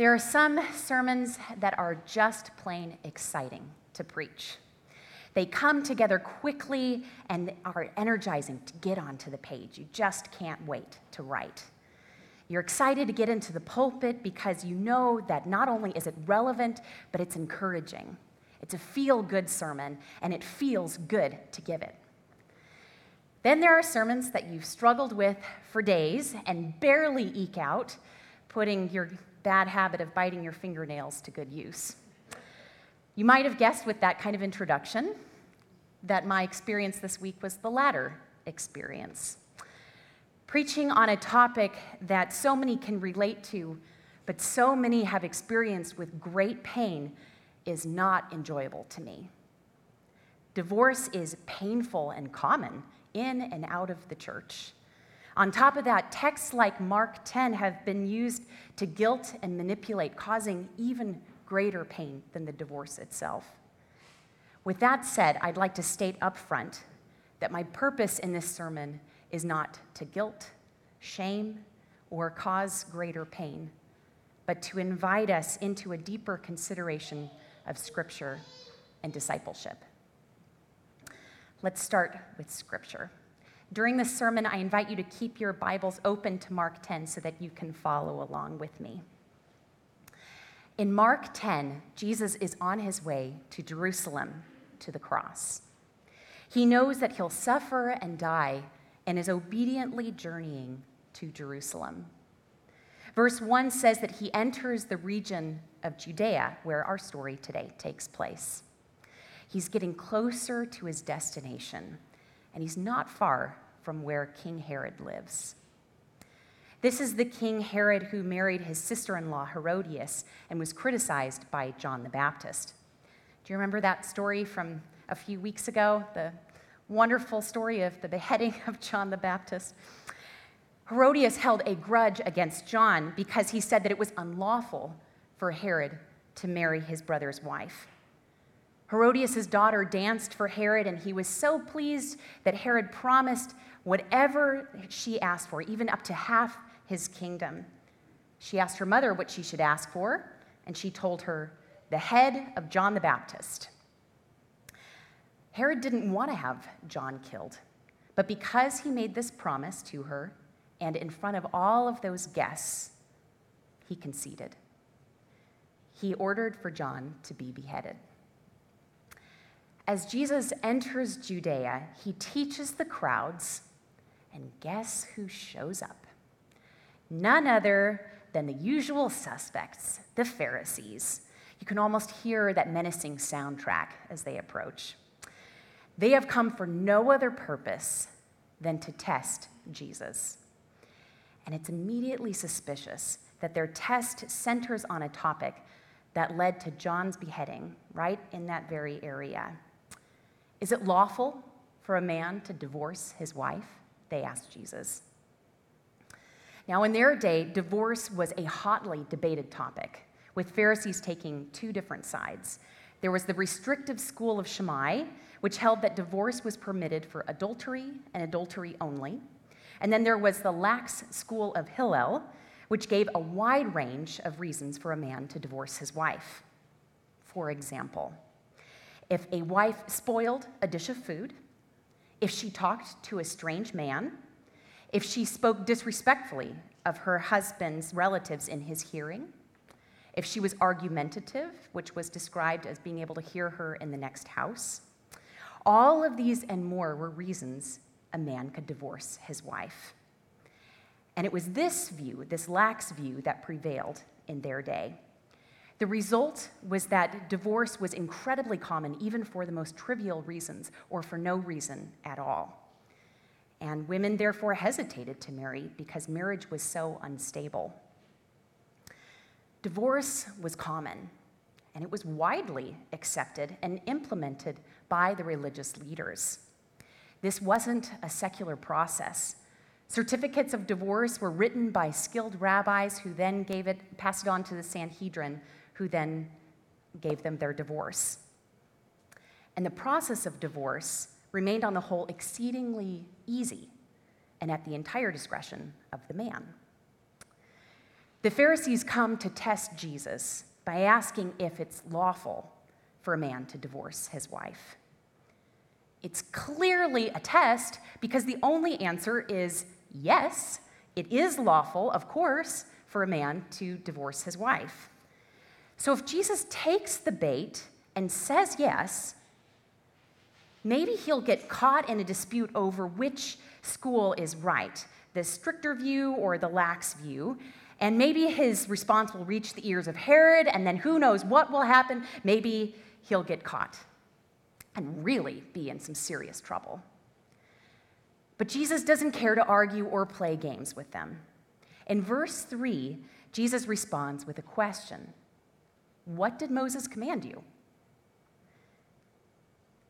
There are some sermons that are just plain exciting to preach. They come together quickly and are energizing to get onto the page. You just can't wait to write. You're excited to get into the pulpit because you know that not only is it relevant, but it's encouraging. It's a feel good sermon, and it feels good to give it. Then there are sermons that you've struggled with for days and barely eke out, putting your bad habit of biting your fingernails to good use. You might have guessed with that kind of introduction that my experience this week was the latter experience. Preaching on a topic that so many can relate to, but so many have experienced with great pain, is not enjoyable to me. Divorce is painful and common in and out of the church. On top of that, texts like Mark 10 have been used to guilt and manipulate, causing even greater pain than the divorce itself. With that said, I'd like to state up front that my purpose in this sermon is not to guilt, shame, or cause greater pain, but to invite us into a deeper consideration of Scripture and discipleship. Let's start with Scripture. During this sermon, I invite you to keep your Bibles open to Mark 10 so that you can follow along with me. In Mark 10, Jesus is on his way to Jerusalem to the cross. He knows that he'll suffer and die and is obediently journeying to Jerusalem. Verse 1 says that he enters the region of Judea, where our story today takes place. He's getting closer to his destination, and he's not far from where King Herod lives. This is the King Herod who married his sister in law, Herodias, and was criticized by John the Baptist. Do you remember that story from a few weeks ago? The wonderful story of the beheading of John the Baptist. Herodias held a grudge against John because he said that it was unlawful for Herod to marry his brother's wife. Herodias' daughter danced for Herod, and he was so pleased that Herod promised whatever she asked for, even up to half his kingdom. She asked her mother what she should ask for, and she told her the head of John the Baptist. Herod didn't want to have John killed, but because he made this promise to her and in front of all of those guests, he conceded. He ordered for John to be beheaded. As Jesus enters Judea, he teaches the crowds, and guess who shows up? None other than the usual suspects, the Pharisees. You can almost hear that menacing soundtrack as they approach. They have come for no other purpose than to test Jesus. And it's immediately suspicious that their test centers on a topic that led to John's beheading, right in that very area. Is it lawful for a man to divorce his wife? They asked Jesus. Now, in their day, divorce was a hotly debated topic, with Pharisees taking two different sides. There was the restrictive school of Shammai, which held that divorce was permitted for adultery and adultery only. And then there was the lax school of Hillel, which gave a wide range of reasons for a man to divorce his wife. For example, if a wife spoiled a dish of food, if she talked to a strange man, if she spoke disrespectfully of her husband's relatives in his hearing, if she was argumentative, which was described as being able to hear her in the next house, all of these and more were reasons a man could divorce his wife. And it was this view, this lax view, that prevailed in their day. The result was that divorce was incredibly common, even for the most trivial reasons or for no reason at all. And women therefore hesitated to marry because marriage was so unstable. Divorce was common, and it was widely accepted and implemented by the religious leaders. This wasn't a secular process. Certificates of divorce were written by skilled rabbis who then gave it, passed it on to the Sanhedrin who then gave them their divorce. And the process of divorce remained on the whole exceedingly easy and at the entire discretion of the man. The Pharisees come to test Jesus by asking if it's lawful for a man to divorce his wife. It's clearly a test because the only answer is yes, it is lawful, of course, for a man to divorce his wife. So if Jesus takes the bait and says yes, maybe he'll get caught in a dispute over which school is right the stricter view or the lax view. And maybe his response will reach the ears of Herod, and then who knows what will happen. Maybe he'll get caught and really be in some serious trouble. But Jesus doesn't care to argue or play games with them. In verse 3, Jesus responds with a question What did Moses command you?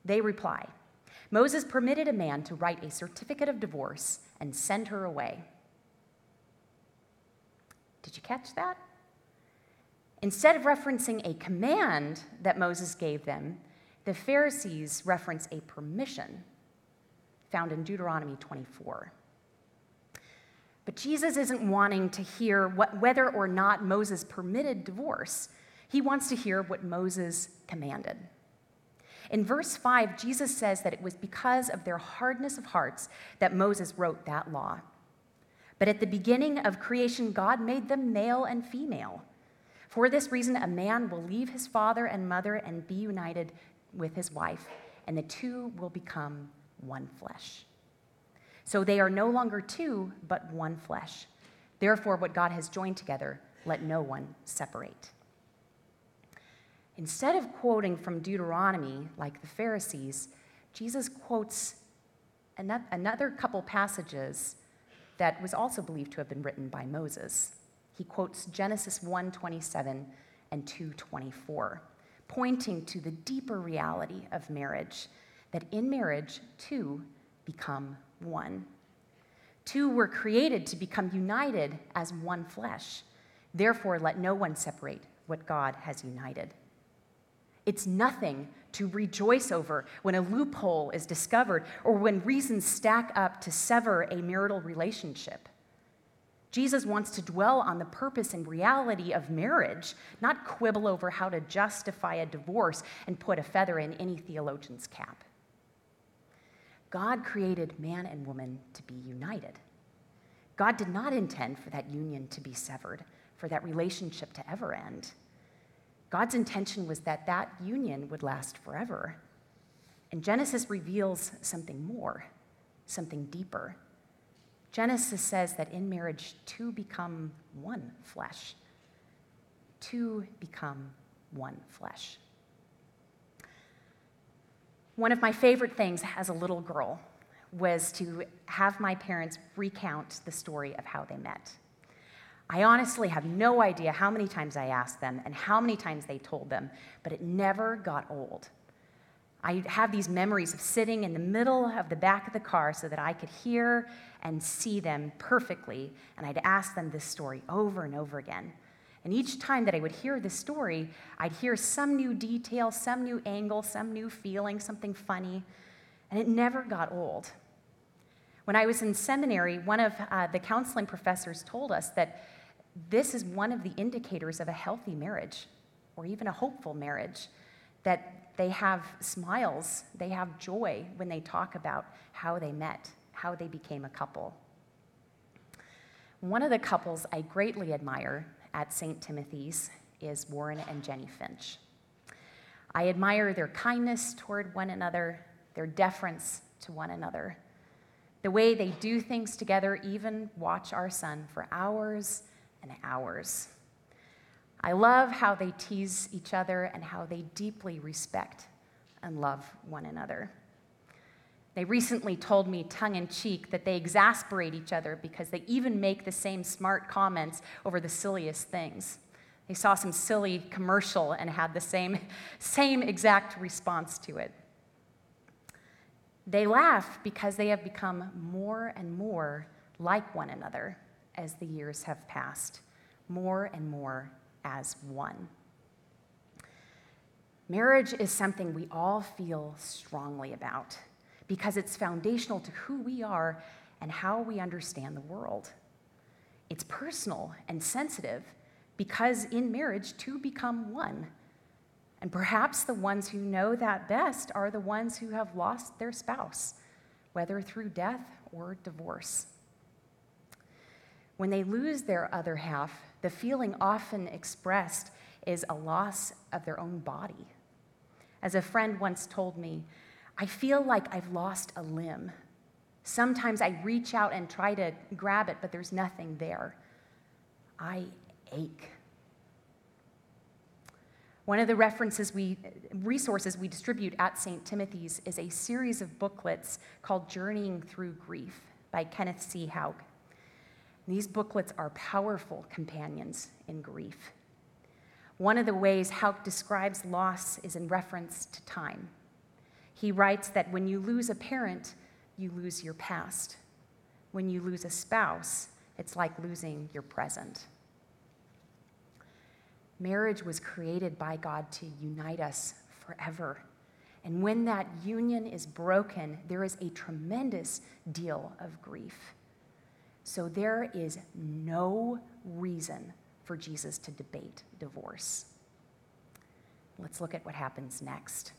They reply Moses permitted a man to write a certificate of divorce and send her away. Did you catch that? Instead of referencing a command that Moses gave them, the Pharisees reference a permission found in Deuteronomy 24. But Jesus isn't wanting to hear what, whether or not Moses permitted divorce. He wants to hear what Moses commanded. In verse 5, Jesus says that it was because of their hardness of hearts that Moses wrote that law. But at the beginning of creation, God made them male and female. For this reason, a man will leave his father and mother and be united with his wife, and the two will become one flesh. So they are no longer two, but one flesh. Therefore, what God has joined together, let no one separate. Instead of quoting from Deuteronomy like the Pharisees, Jesus quotes another couple passages that was also believed to have been written by Moses. He quotes Genesis 1:27 and 2:24, pointing to the deeper reality of marriage, that in marriage two become one. Two were created to become united as one flesh. Therefore, let no one separate what God has united. It's nothing to rejoice over when a loophole is discovered or when reasons stack up to sever a marital relationship. Jesus wants to dwell on the purpose and reality of marriage, not quibble over how to justify a divorce and put a feather in any theologian's cap. God created man and woman to be united. God did not intend for that union to be severed, for that relationship to ever end. God's intention was that that union would last forever. And Genesis reveals something more, something deeper. Genesis says that in marriage, two become one flesh. Two become one flesh. One of my favorite things as a little girl was to have my parents recount the story of how they met. I honestly have no idea how many times I asked them and how many times they told them, but it never got old. I have these memories of sitting in the middle of the back of the car so that I could hear and see them perfectly, and I'd ask them this story over and over again. And each time that I would hear this story, I'd hear some new detail, some new angle, some new feeling, something funny, and it never got old. When I was in seminary, one of uh, the counseling professors told us that this is one of the indicators of a healthy marriage or even a hopeful marriage that they have smiles, they have joy when they talk about how they met, how they became a couple. One of the couples I greatly admire at St. Timothy's is Warren and Jenny Finch. I admire their kindness toward one another, their deference to one another, the way they do things together, even watch our son for hours and hours. I love how they tease each other and how they deeply respect and love one another. They recently told me tongue in cheek that they exasperate each other because they even make the same smart comments over the silliest things. They saw some silly commercial and had the same, same exact response to it. They laugh because they have become more and more like one another as the years have passed, more and more as one. Marriage is something we all feel strongly about because it's foundational to who we are and how we understand the world. It's personal and sensitive because in marriage, two become one. And perhaps the ones who know that best are the ones who have lost their spouse, whether through death or divorce. When they lose their other half, the feeling often expressed is a loss of their own body. As a friend once told me, I feel like I've lost a limb. Sometimes I reach out and try to grab it, but there's nothing there. I ache. One of the references we, resources we distribute at St. Timothy's is a series of booklets called Journeying Through Grief by Kenneth C. Haugk. These booklets are powerful companions in grief. One of the ways Haugk describes loss is in reference to time. He writes that when you lose a parent, you lose your past. When you lose a spouse, it's like losing your present. Marriage was created by God to unite us forever. And when that union is broken, there is a tremendous deal of grief. So there is no reason for Jesus to debate divorce. Let's look at what happens next.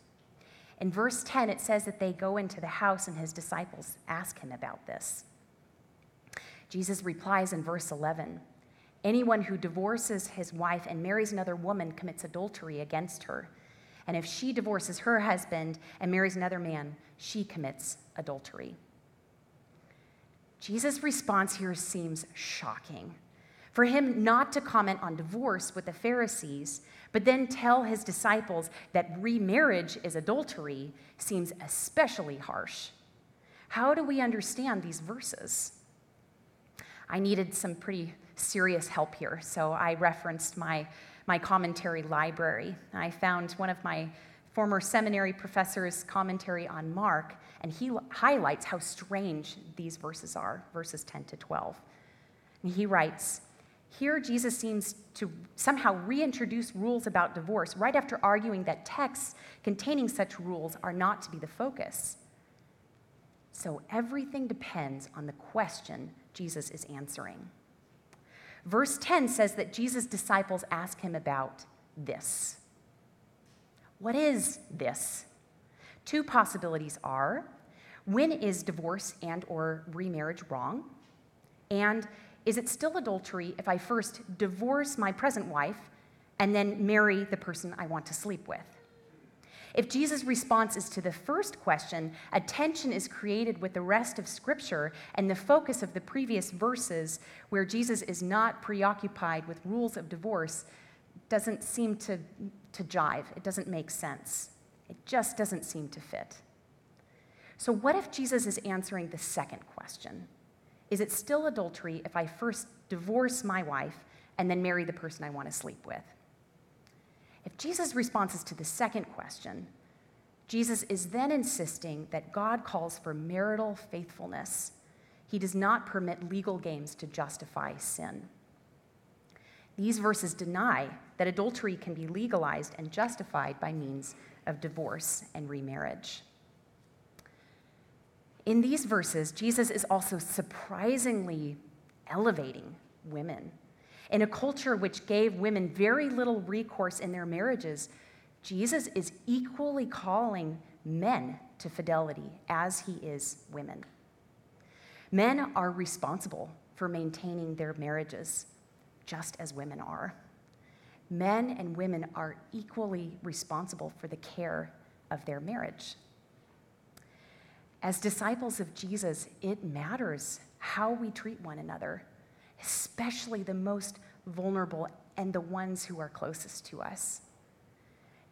In verse 10, it says that they go into the house and his disciples ask him about this. Jesus replies in verse 11 Anyone who divorces his wife and marries another woman commits adultery against her. And if she divorces her husband and marries another man, she commits adultery. Jesus' response here seems shocking. For him not to comment on divorce with the Pharisees, but then tell his disciples that remarriage is adultery seems especially harsh. How do we understand these verses? I needed some pretty serious help here, so I referenced my, my commentary library. I found one of my former seminary professor's commentary on Mark, and he highlights how strange these verses are, verses 10 to 12. And he writes, here, Jesus seems to somehow reintroduce rules about divorce right after arguing that texts containing such rules are not to be the focus. So everything depends on the question Jesus is answering. Verse 10 says that Jesus' disciples ask him about this. What is this? Two possibilities are when is divorce and or remarriage wrong? And is it still adultery if I first divorce my present wife and then marry the person I want to sleep with? If Jesus' response is to the first question, a tension is created with the rest of Scripture and the focus of the previous verses, where Jesus is not preoccupied with rules of divorce, doesn't seem to, to jive. It doesn't make sense. It just doesn't seem to fit. So, what if Jesus is answering the second question? Is it still adultery if I first divorce my wife and then marry the person I want to sleep with? If Jesus' responses to the second question, Jesus is then insisting that God calls for marital faithfulness. He does not permit legal games to justify sin. These verses deny that adultery can be legalized and justified by means of divorce and remarriage. In these verses, Jesus is also surprisingly elevating women. In a culture which gave women very little recourse in their marriages, Jesus is equally calling men to fidelity as he is women. Men are responsible for maintaining their marriages, just as women are. Men and women are equally responsible for the care of their marriage. As disciples of Jesus, it matters how we treat one another, especially the most vulnerable and the ones who are closest to us.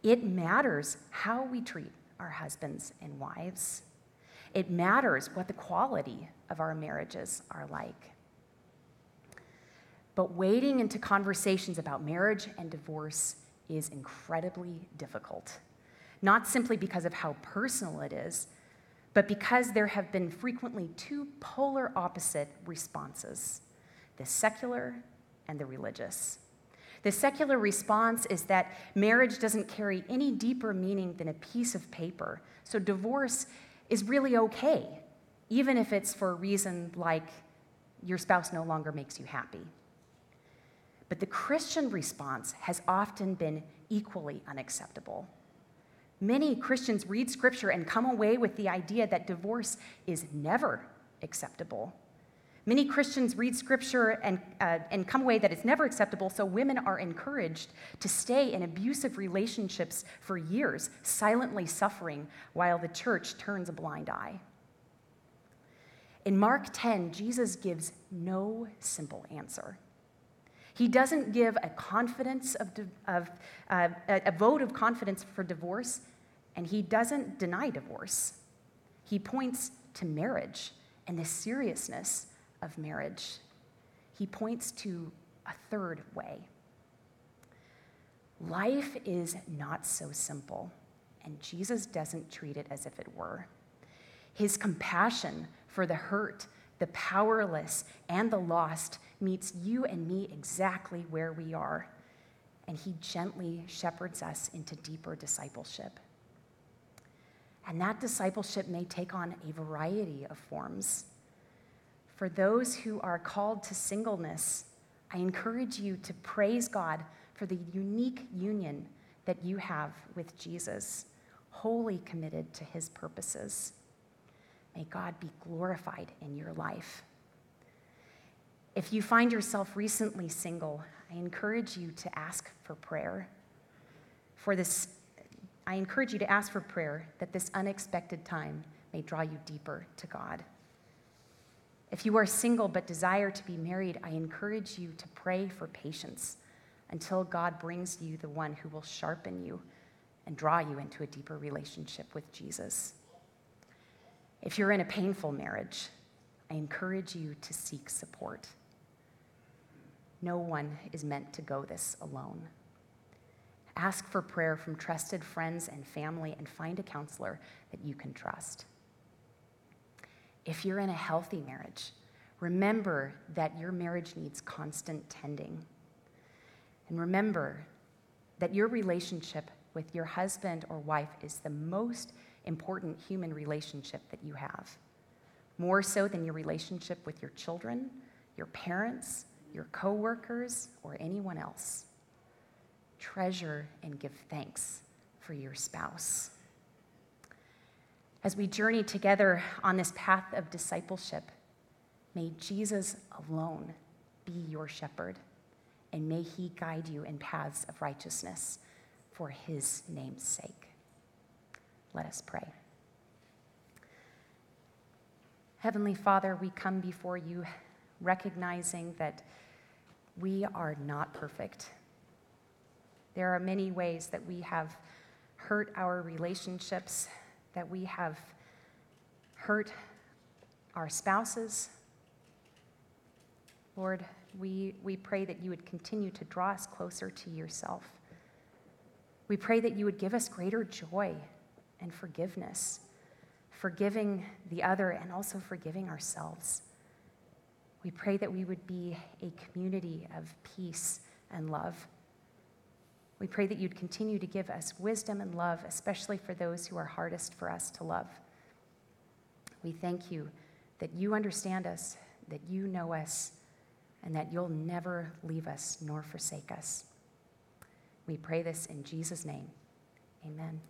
It matters how we treat our husbands and wives. It matters what the quality of our marriages are like. But wading into conversations about marriage and divorce is incredibly difficult, not simply because of how personal it is but because there have been frequently two polar opposite responses the secular and the religious. The secular response is that marriage doesn't carry any deeper meaning than a piece of paper, so divorce is really okay, even if it's for a reason like your spouse no longer makes you happy. But the Christian response has often been equally unacceptable. Many Christians read scripture and come away with the idea that divorce is never acceptable. Many Christians read scripture and, uh, and come away that it's never acceptable, so women are encouraged to stay in abusive relationships for years, silently suffering while the church turns a blind eye. In Mark 10, Jesus gives no simple answer. He doesn't give a confidence of, of uh, a vote of confidence for divorce, and he doesn't deny divorce. He points to marriage and the seriousness of marriage. He points to a third way. Life is not so simple, and Jesus doesn't treat it as if it were. His compassion for the hurt, the powerless, and the lost meets you and me exactly where we are, and he gently shepherds us into deeper discipleship. And that discipleship may take on a variety of forms. For those who are called to singleness, I encourage you to praise God for the unique union that you have with Jesus, wholly committed to his purposes. May God be glorified in your life. If you find yourself recently single, I encourage you to ask for prayer. For this, I encourage you to ask for prayer that this unexpected time may draw you deeper to God. If you are single but desire to be married, I encourage you to pray for patience until God brings you the one who will sharpen you and draw you into a deeper relationship with Jesus. If you're in a painful marriage, I encourage you to seek support. No one is meant to go this alone. Ask for prayer from trusted friends and family and find a counselor that you can trust. If you're in a healthy marriage, remember that your marriage needs constant tending. And remember that your relationship with your husband or wife is the most important human relationship that you have, more so than your relationship with your children, your parents, your coworkers, or anyone else. Treasure and give thanks for your spouse. As we journey together on this path of discipleship, may Jesus alone be your shepherd, and may he guide you in paths of righteousness for his name's sake. Let us pray. Heavenly Father, we come before you recognizing that we are not perfect. There are many ways that we have hurt our relationships, that we have hurt our spouses. Lord, we, we pray that you would continue to draw us closer to yourself. We pray that you would give us greater joy and forgiveness, forgiving the other and also forgiving ourselves. We pray that we would be a community of peace and love. We pray that you'd continue to give us wisdom and love, especially for those who are hardest for us to love. We thank you that you understand us, that you know us, and that you'll never leave us nor forsake us. We pray this in Jesus' name. Amen.